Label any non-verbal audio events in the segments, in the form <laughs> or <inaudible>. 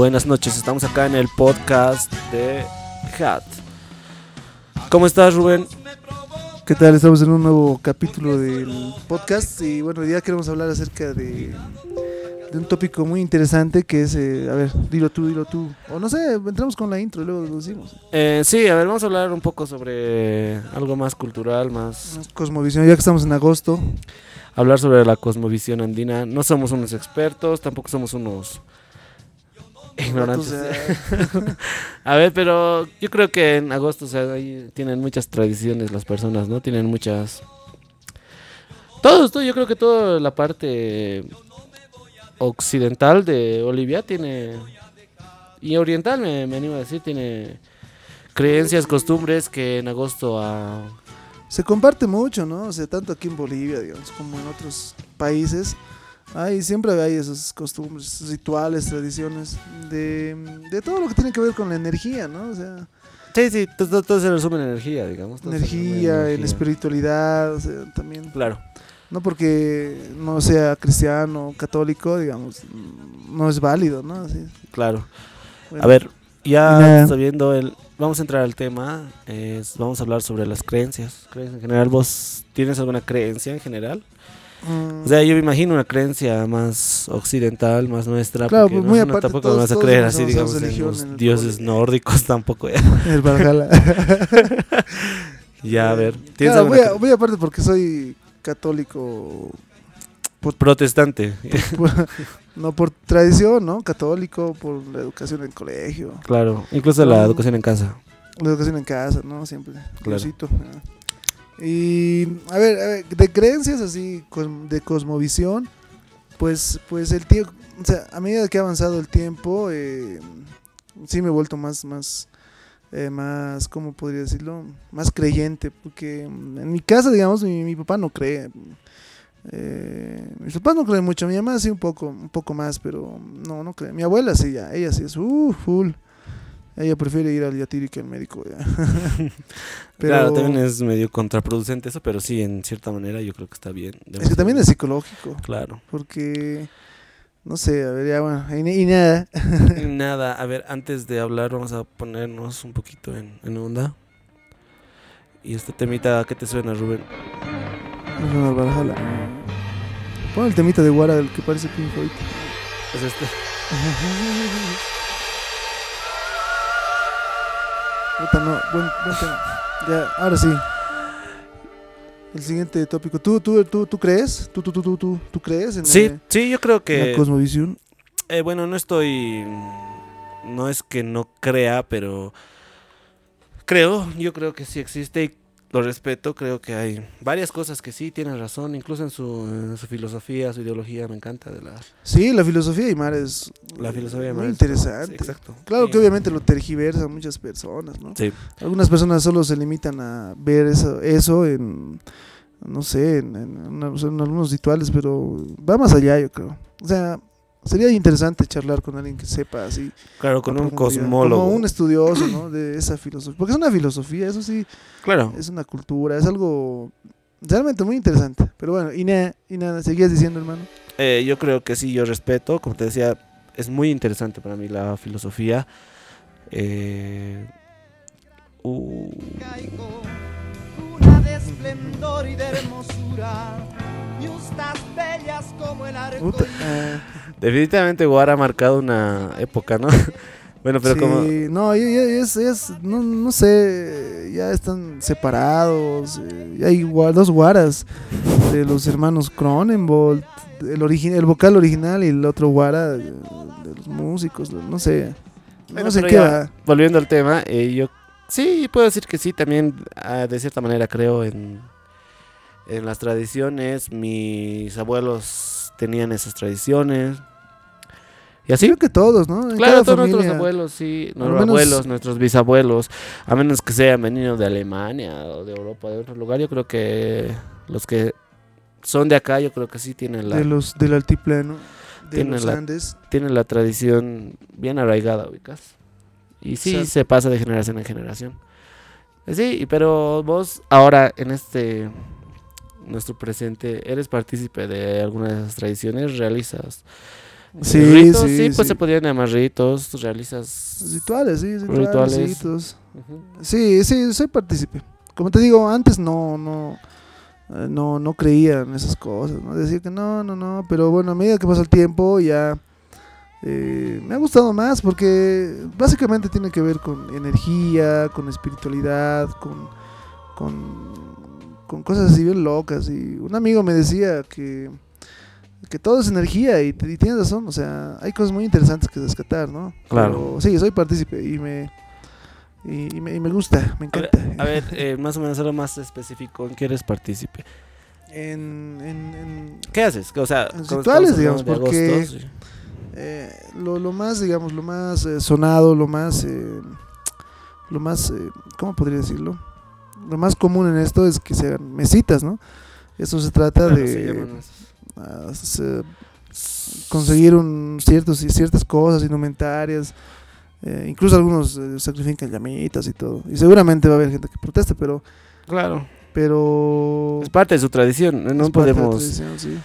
Buenas noches, estamos acá en el podcast de Hat. ¿Cómo estás, Rubén? ¿Qué tal? Estamos en un nuevo capítulo del podcast y bueno, hoy día queremos hablar acerca de, de un tópico muy interesante que es, eh, a ver, dilo tú, dilo tú. O no sé, entramos con la intro y luego lo decimos. Eh, sí, a ver, vamos a hablar un poco sobre algo más cultural, más... Cosmovisión, ya que estamos en agosto. Hablar sobre la cosmovisión andina. No somos unos expertos, tampoco somos unos ignorantes. <laughs> a ver, pero yo creo que en agosto, o sea, ahí tienen muchas tradiciones las personas, ¿no? Tienen muchas... Todo esto, yo creo que toda la parte occidental de Bolivia tiene... Y oriental, me, me animo a decir, tiene creencias, costumbres que en agosto a... Se comparte mucho, ¿no? O sea, tanto aquí en Bolivia, digamos, como en otros países. Hay, siempre hay esas costumbres, rituales, tradiciones, de, de todo lo que tiene que ver con la energía, ¿no? O sea, Sí, sí, todo, todo se resume en energía, digamos. en energía, en espiritualidad, o sea, también. Claro. No porque no sea cristiano, católico, digamos, no es válido, ¿no? Así, Claro. bueno. A ver, ya sabiendo el... Vamos a entrar al tema. es- vamos a hablar sobre las creencias. Creencias en general, ¿vos tienes alguna creencia en general? Mm, O sea, yo me imagino una creencia más occidental, más nuestra. Claro, porque no, muy no aparte, tampoco todos- me vas a creer así, digamos, en los en dioses nórdicos <laughs> tampoco. Ya, <laughs> el Valhalla. <laughs> Ya, a ver. ¿Tienes Claro, alguna muy, a- muy aparte porque soy católico, protestante? por- no por tradición, ¿no? Católico, por la educación en el colegio, claro, incluso la No. educación en casa. la educación en casa, ¿no? Siempre. Claro. Ah. Y, a ver, a ver, de creencias así, de cosmovisión, pues, pues el tío, o sea, a medida que ha avanzado el tiempo, eh, sí me he vuelto más, más, eh, más, ¿cómo podría decirlo? Más creyente, porque en mi casa, digamos, mi, mi papá no cree. Eh, mis papás no creen mucho, mi mamá sí un poco, un poco más, pero no, no cree. Mi abuela sí, ya, ella sí es, uh, full. Ella prefiere ir al yatiri que al médico, ya. <laughs> Claro, también es medio contraproducente eso, pero sí, en cierta manera yo creo que está bien. Es que también es psicológico, Claro. porque, no sé, a ver, ya bueno, y, y nada. Nada, a ver, antes de hablar vamos a ponernos un poquito en, en onda. Y este temita, ¿qué te suena, Rubén? No Valhalla. Pon el temita de Guara del que parece Pink Floyd. Es este. <laughs> Puta, no, buen, buen tema. Ya, ahora sí. El siguiente tópico. ¿Tú, tú, tú, tú crees? ¿Tú, tú, tú, tú, tú, tú crees en Sí, la, sí, yo creo en que... la cosmovisión? eh, bueno, no estoy... No es que no crea, pero... Creo, yo creo que sí existe y lo respeto. Creo que hay varias cosas que sí tienes razón, incluso en su, en su filosofía, su ideología, me encanta de la, Sí, la filosofía de Aymar es la filosofía de muy interesante. Exacto. Claro Sí. que obviamente lo tergiversan muchas personas, ¿no? Sí, Algunas personas solo se limitan a ver eso, eso en, no sé, en, en- en algunos rituales, pero va más allá, yo creo. O sea, sería interesante charlar con alguien que sepa así. claro, con un cosmólogo. Como un estudioso, ¿no? De esa filosofía. Porque es una filosofía, eso sí, Claro. es una cultura, es algo realmente muy interesante. Pero bueno, y nada, y nada, seguías diciendo, hermano. Eh, yo creo que sí, yo respeto, como te decía, es muy interesante para mí la filosofía. Eh, uh, caigo, cuna de esplendor y de hermosura, justas bellas como el arco definitivamente Guara ha marcado una época, ¿no? <laughs> bueno, pero sí, como... no, ya, ya- ya es, es- no, no sé, ya están separados, eh, ya hay gua- dos guaras de los hermanos Cronenbolt, el, origi- el vocal original y el otro guara de, de los músicos, no sé, Bueno, no sé qué ya, va. Volviendo al tema, eh, yo sí puedo decir que sí, también ah, de cierta manera creo en, en las tradiciones. Mis abuelos tenían esas tradiciones. Y así, Creo que todos, ¿no? En Claro, todos nuestros abuelos, sí, nuestros menos- abuelos, nuestros bisabuelos, a menos que sean venidos de Alemania o de Europa, de otro lugar, yo creo que los que son de acá, yo creo que sí tienen la, de los del altiplano, de Tienen los la- Andes. tienen la tradición bien arraigada, ubicas. Y sí, Exacto. se pasa de generación en generación. Sí, pero vos ahora en este nuestro presente, ¿eres partícipe de alguna de esas tradiciones? ¿Realizas Sí, ritos, sí, sí, pues sí. se podrían llamar ritos, realizas Rituales, sí, rituales, Rituales. ritos. Ujú. Sí, sí, soy partícipe. Como te digo, antes no, no, eh, no, no creía en esas cosas, ¿no? Decía que no, no, no, pero bueno, a medida que pasa el tiempo ya eh, me ha gustado más porque básicamente tiene que ver con energía, con espiritualidad, con, con, con cosas así bien locas. Y un amigo me decía que, que todo es energía y, y tienes razón, o sea, hay cosas muy interesantes que rescatar, ¿no? Claro. Pero sí, soy partícipe y me, y, y me, y me gusta, me A ver, encanta. a ver, eh, más o menos algo más específico, ¿en qué eres partícipe? En, en- en, ¿Qué haces? O sea, como rituales, digamos, porque- agosto, sí. eh, lo, lo más, digamos, lo más eh, sonado, lo más, eh, lo más, eh, ¿cómo podría decirlo? Lo más común en esto es que se hagan mesitas, ¿no? Eso se trata Claro, de ah, se- conseguir un ciertos ciertas cosas indumentarias. eh, incluso algunos eh, sacrifican llamitas y todo. Y seguramente va a haber gente que proteste, pero, Claro, pero es parte de su tradición. No es parte de la podemos, tradición, sí.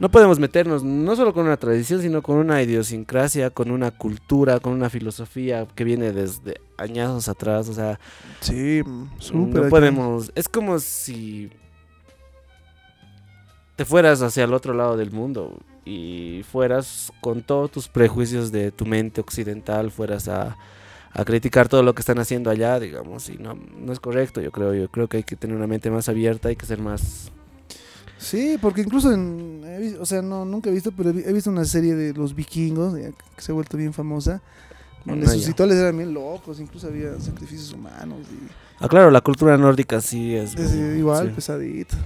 No podemos meternos no solo con una tradición, sino con una idiosincrasia, con una cultura, con una filosofía que viene desde años atrás. O sea, Sí, súper. no podemos. Es como si te fueras hacia el otro lado del mundo y fueras con todos tus prejuicios de tu mente occidental, fueras a, a criticar todo lo que están haciendo allá, digamos, y no, no es correcto, yo creo. Yo creo que hay que tener una mente más abierta, hay que ser más. Sí, porque incluso en, o sea, no, nunca he visto, pero he vi- he visto una serie de los vikingos, ya que se ha vuelto bien famosa, donde Ah, sus rituales eran bien locos, incluso había sacrificios humanos, y, Ah, claro, la cultura nórdica sí es. es igual, sí. pesadito.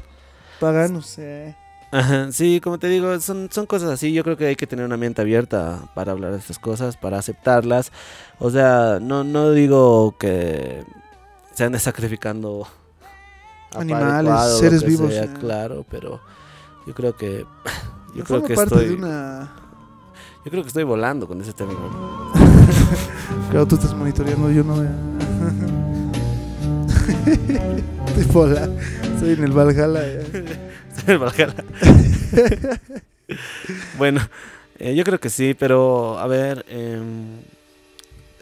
Paganos, sé. Ajá, sí, como te digo, son, son cosas así. Yo creo que hay que tener una mente abierta para hablar de estas cosas, para aceptarlas. O sea, no, no digo que se ande sacrificando Animales, seres vivos, sea, eh. claro, pero yo creo que <laughs> yo creo que parte estoy de una... <laughs> yo creo que estoy volando con ese tema. <laughs> Claro, tú estás monitoreando, yo no... Estoy pola, estoy en el Valhalla. ya. El Valhalla. bueno, eh, yo creo que sí, pero a ver, em,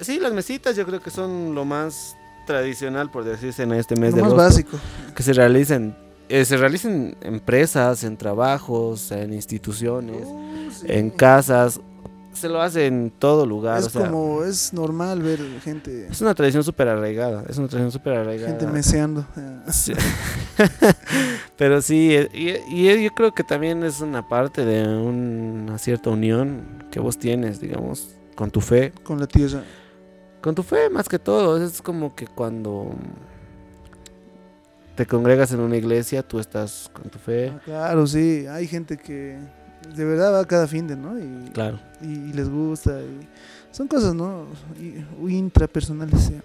sí, las mesitas yo creo que son lo más tradicional, por decirse, en este mes Lo de más agosto, básico. que se realicen, eh, se realicen en empresas, en trabajos, en instituciones, en casas, se lo hace en todo lugar, Es o sea, como, es normal ver gente, es una tradición súper arraigada, es una tradición súper arraigada. gente meseando. eh. Sí. <laughs> Pero sí, eh, y, y yo creo que también es una parte de una cierta unión que vos tienes, digamos, con tu fe. con la tierra. Con tu fe más que todo. Es como que cuando te congregas en una iglesia, tú estás con tu fe. Ah, Claro, sí, hay gente que de verdad va cada fin de, ¿no? Y, Claro. y, y les gusta. y son cosas, ¿no? Y- intrapersonales. sí.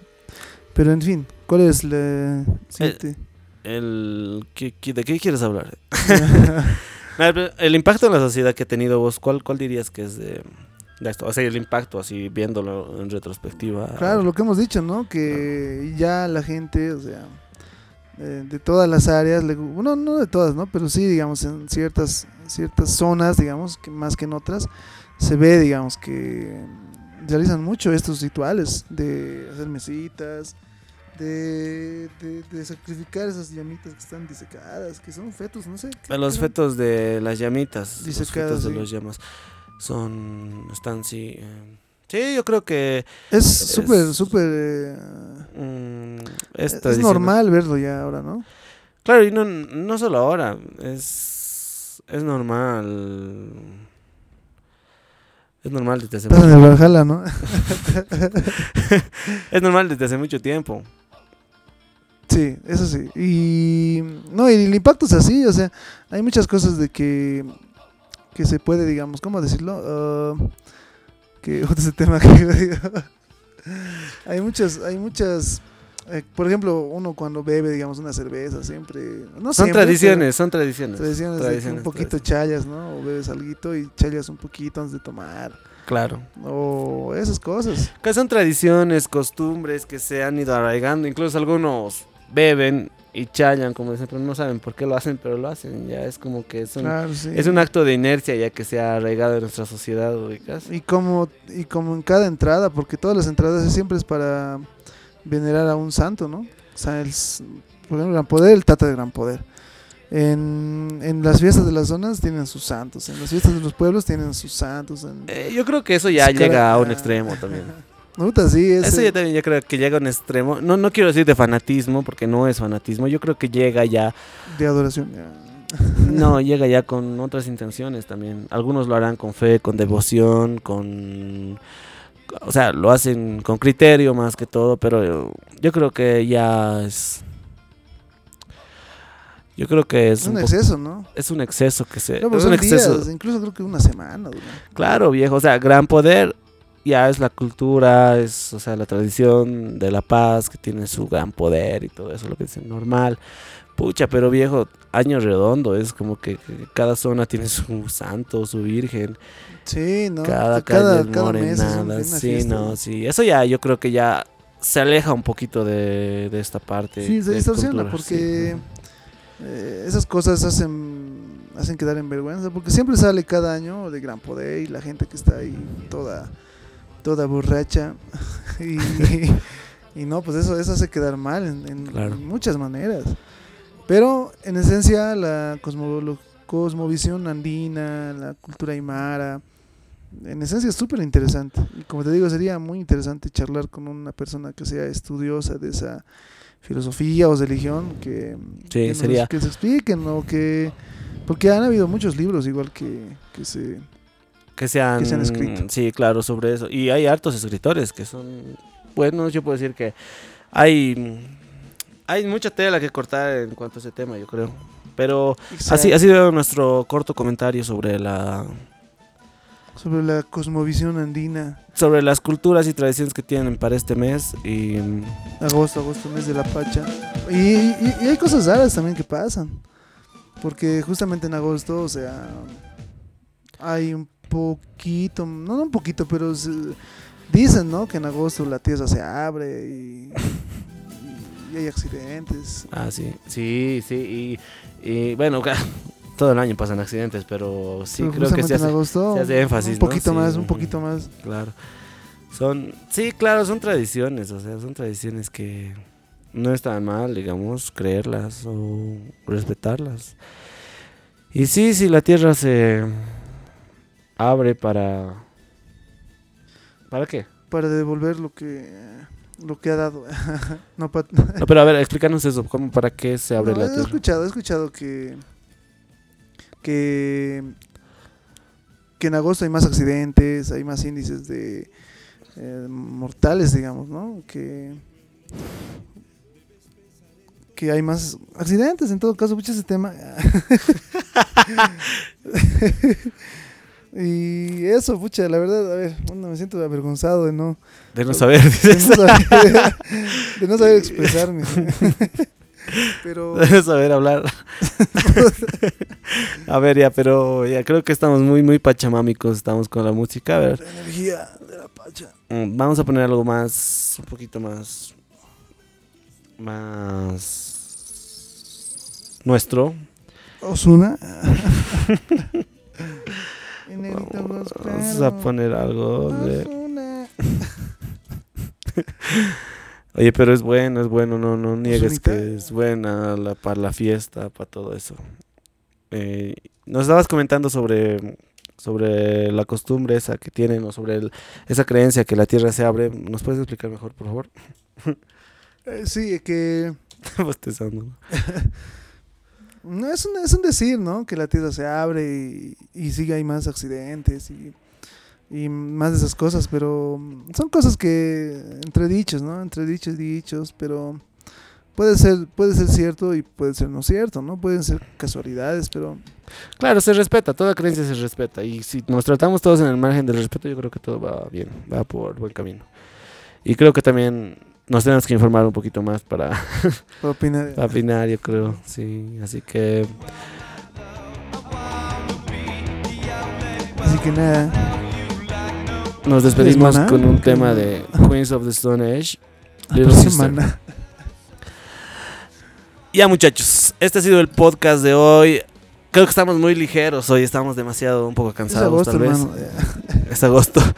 Pero en fin, ¿cuál es la siguiente? El, ¿qué- qué- ¿De qué quieres hablar? <laughs> <laughs> El impacto en la sociedad que ha tenido vos, ¿cuál, cuál dirías que es de, de esto? O sea, el impacto así viéndolo en retrospectiva. claro, lo que hemos dicho, ¿no? Que ya la gente, o sea, eh, de todas las áreas, le bueno, no de todas, ¿no? Pero sí, digamos, en ciertas, ciertas zonas, digamos, que más que en otras, se ve, digamos, que realizan mucho estos rituales de hacer mesitas, de, de, de sacrificar esas llamitas que están disecadas, que son fetos, no sé. ¿qué- Los fetos de las llamitas. los Disecadas, fetos de los llamas. Son. Están sí. eh, sí, yo creo que. Es súper, súper... eh, mm, es normal verlo ya ahora, ¿no? Claro, y no, no solo ahora. Es. Es normal. Es normal desde hace mucho, Valhalla, ¿no? <laughs> es normal desde hace mucho tiempo. Sí, eso sí. Y no, y el impacto es así, o sea, hay muchas cosas de que que se puede, digamos, ¿cómo decirlo? Ah, que <laughs> otro ese tema que <laughs> hay muchas, hay muchas, eh, por ejemplo, uno cuando bebe, digamos, una cerveza, siempre, no Son siempre, tradiciones, son tradiciones. tradiciones, tradiciones, un poquito tradiciones. chayas, ¿no? O bebes algo y chayas un poquito antes de tomar, Claro. o esas cosas. Que son tradiciones, costumbres que se han ido arraigando. Incluso algunos beben y challan, como dicen, pero no saben por qué lo hacen, pero lo hacen. Ya es como que es un, Claro, sí. es un acto de inercia ya que se ha arraigado en nuestra sociedad, ubicas. Y como, y como en cada entrada, porque todas las entradas siempre es para venerar a un santo, ¿no? O sea, el, por ejemplo, Gran Poder, el Tata de Gran Poder. En, en las fiestas de las zonas tienen sus santos, en las fiestas de los pueblos tienen sus santos. En, Eh, yo creo que eso ya llega a un extremo también. <laughs> Puta, sí, ese- Eso ya también yo creo que llega a un extremo. No, no quiero decir de fanatismo, porque no es fanatismo. Yo creo que llega ya de adoración. No, llega ya con otras intenciones también. Algunos lo harán con fe, con devoción, con... O sea, lo hacen con criterio más que todo, pero yo creo que ya es... Yo creo que es un po- exceso, ¿no? es un exceso que se... No, pero es un exceso. incluso creo que una semana. dura. Claro, viejo, o sea, gran poder ya es la cultura, es, o sea, la tradición de la paz que tiene su gran poder y todo eso, lo que dicen normal. Pucha, pero viejo, año redondo, es como que, cada zona tiene su santo, su virgen, Sí, ¿no? cada cada, cada mes es una sí, fiesta. no, sí, eso ya yo creo que ya se aleja un poquito de, de esta parte. Sí, se distorsiona porque sí. eh, esas cosas hacen hacen quedar en vergüenza porque siempre sale cada año de gran poder y la gente que está ahí toda toda borracha. <laughs> Y, y no pues eso eso hace quedar mal en, en- Claro. en muchas maneras. Pero en esencia la cosmo- cosmovisión andina la cultura aymara en esencia es súper interesante y como te digo sería muy interesante charlar con una persona que sea estudiosa de esa filosofía o religión que, que, nos- sería- que se expliquen o que porque han habido muchos libros igual que, que se que se han, que se han escrito. Sí, claro, sobre eso. Y hay hartos escritores que son buenos. Yo puedo decir que hay, hay mucha tela que cortar en cuanto a ese tema, yo creo. Pero así ha sido nuestro corto comentario sobre la sobre la cosmovisión andina sobre las culturas y tradiciones que tienen para este mes y agosto agosto mes de la pacha y, y- y hay cosas raras también que pasan porque justamente en agosto o sea hay un poquito no no un poquito pero dicen no que en agosto la tierra se abre y, y hay accidentes ah sí, sí, sí y, y bueno, <laughs> todo el año pasan accidentes, pero sí Pero creo que se hace agosto se hace énfasis, un ¿no? poquito Sí, más un poquito más Claro. Son, sí, claro, son tradiciones, o sea, son tradiciones que no están mal, digamos, creerlas o respetarlas. Y sí, si la tierra se abre para... ¿Para qué? para devolver lo que lo que ha dado <laughs> no pero a ver, explícanos eso, ¿cómo, ¿para qué se abre No, la he tierra? escuchado, he escuchado que que que en agosto hay más accidentes, hay más índices de eh, mortales, digamos, ¿no? Que que hay más accidentes en todo caso, pucha ese tema. <laughs> <laughs> y eso, pucha, la verdad, a ver, bueno, me siento avergonzado de no De no saber, <laughs> de no saber, de no saber <laughs> expresarme. <laughs> Pero De no saber hablar. a ver, ya, pero ya creo que estamos muy, muy pachamámicos, estamos con la música. A ver, la energía de la pacha. Mm, Vamos a poner algo más, un poquito más, más nuestro. Osuna. Vamos a poner algo de... <laughs> Oye, pero es bueno, es bueno, no, no niegues que es buena la, para la fiesta, para todo eso. Eh, nos estabas comentando sobre, sobre la costumbre esa que tienen o sobre el- esa creencia que la tierra se abre. ¿Nos puedes explicar mejor, por favor? <laughs> Eh, Sí, que Bostezando. <laughs> no es un, es un decir, ¿no? Que la tierra se abre y, y sigue hay más accidentes y, y más de esas cosas, pero son cosas que entre dichos, ¿no? Entre dichos y dichos, pero puede ser puede ser cierto y puede ser no cierto, ¿no? Pueden ser casualidades, pero Claro, se respeta, toda creencia se respeta. Y si nos tratamos todos en el margen del respeto, yo creo que todo va bien, va por buen camino. Y creo que también nos tenemos que informar un poquito más para, <laughs> para opinar. para opinar, yo creo. Sí, así que Así que nada, nos despedimos con un tema de <laughs> Queens of the Stone Age. Little semana. Ya muchachos, este ha sido el podcast de hoy. Creo que estamos muy ligeros hoy, estamos demasiado un poco Es cansados agosto, tal vez. hermano. Es agosto. <laughs>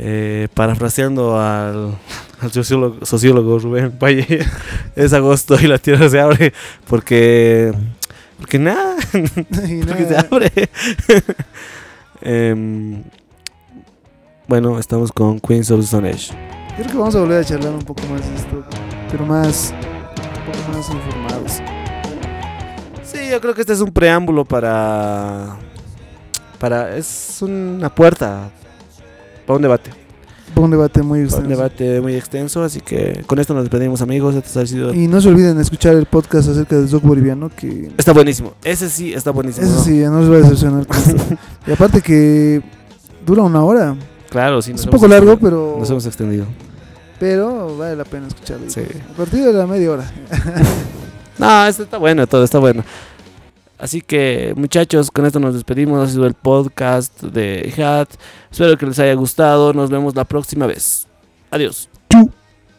Eh, parafraseando al, al sociólogo, sociólogo Rubén Valle, <laughs> es agosto y la tierra se abre porque... Porque nada, <laughs> <laughs> porque se abre. Em, bueno, estamos con Queens of the Stone Age. creo que vamos a volver a charlar un poco más de esto, pero más, un poco más informados. Sí, yo creo que este es un preámbulo para. para es una puerta para un debate. Fue un debate muy Para un extenso. debate muy extenso, así que con esto nos despedimos, amigos. Este ha sido. Y no se olviden escuchar el podcast acerca del Zoc boliviano, que Está buenísimo. Ese sí está buenísimo. ese ¿no? sí, no les va a decepcionar. esto. <laughs> y aparte que dura una hora. Claro, sí. Es nos un hemos poco largo, pero, Nos hemos extendido. pero vale la pena escucharlo. Sí. A partir de la media hora. <laughs> No, este está bueno, todo está bueno. Así que, muchachos, con esto nos despedimos. Ha sido el podcast de Hat. Espero que les haya gustado. Nos vemos la próxima vez. Adiós.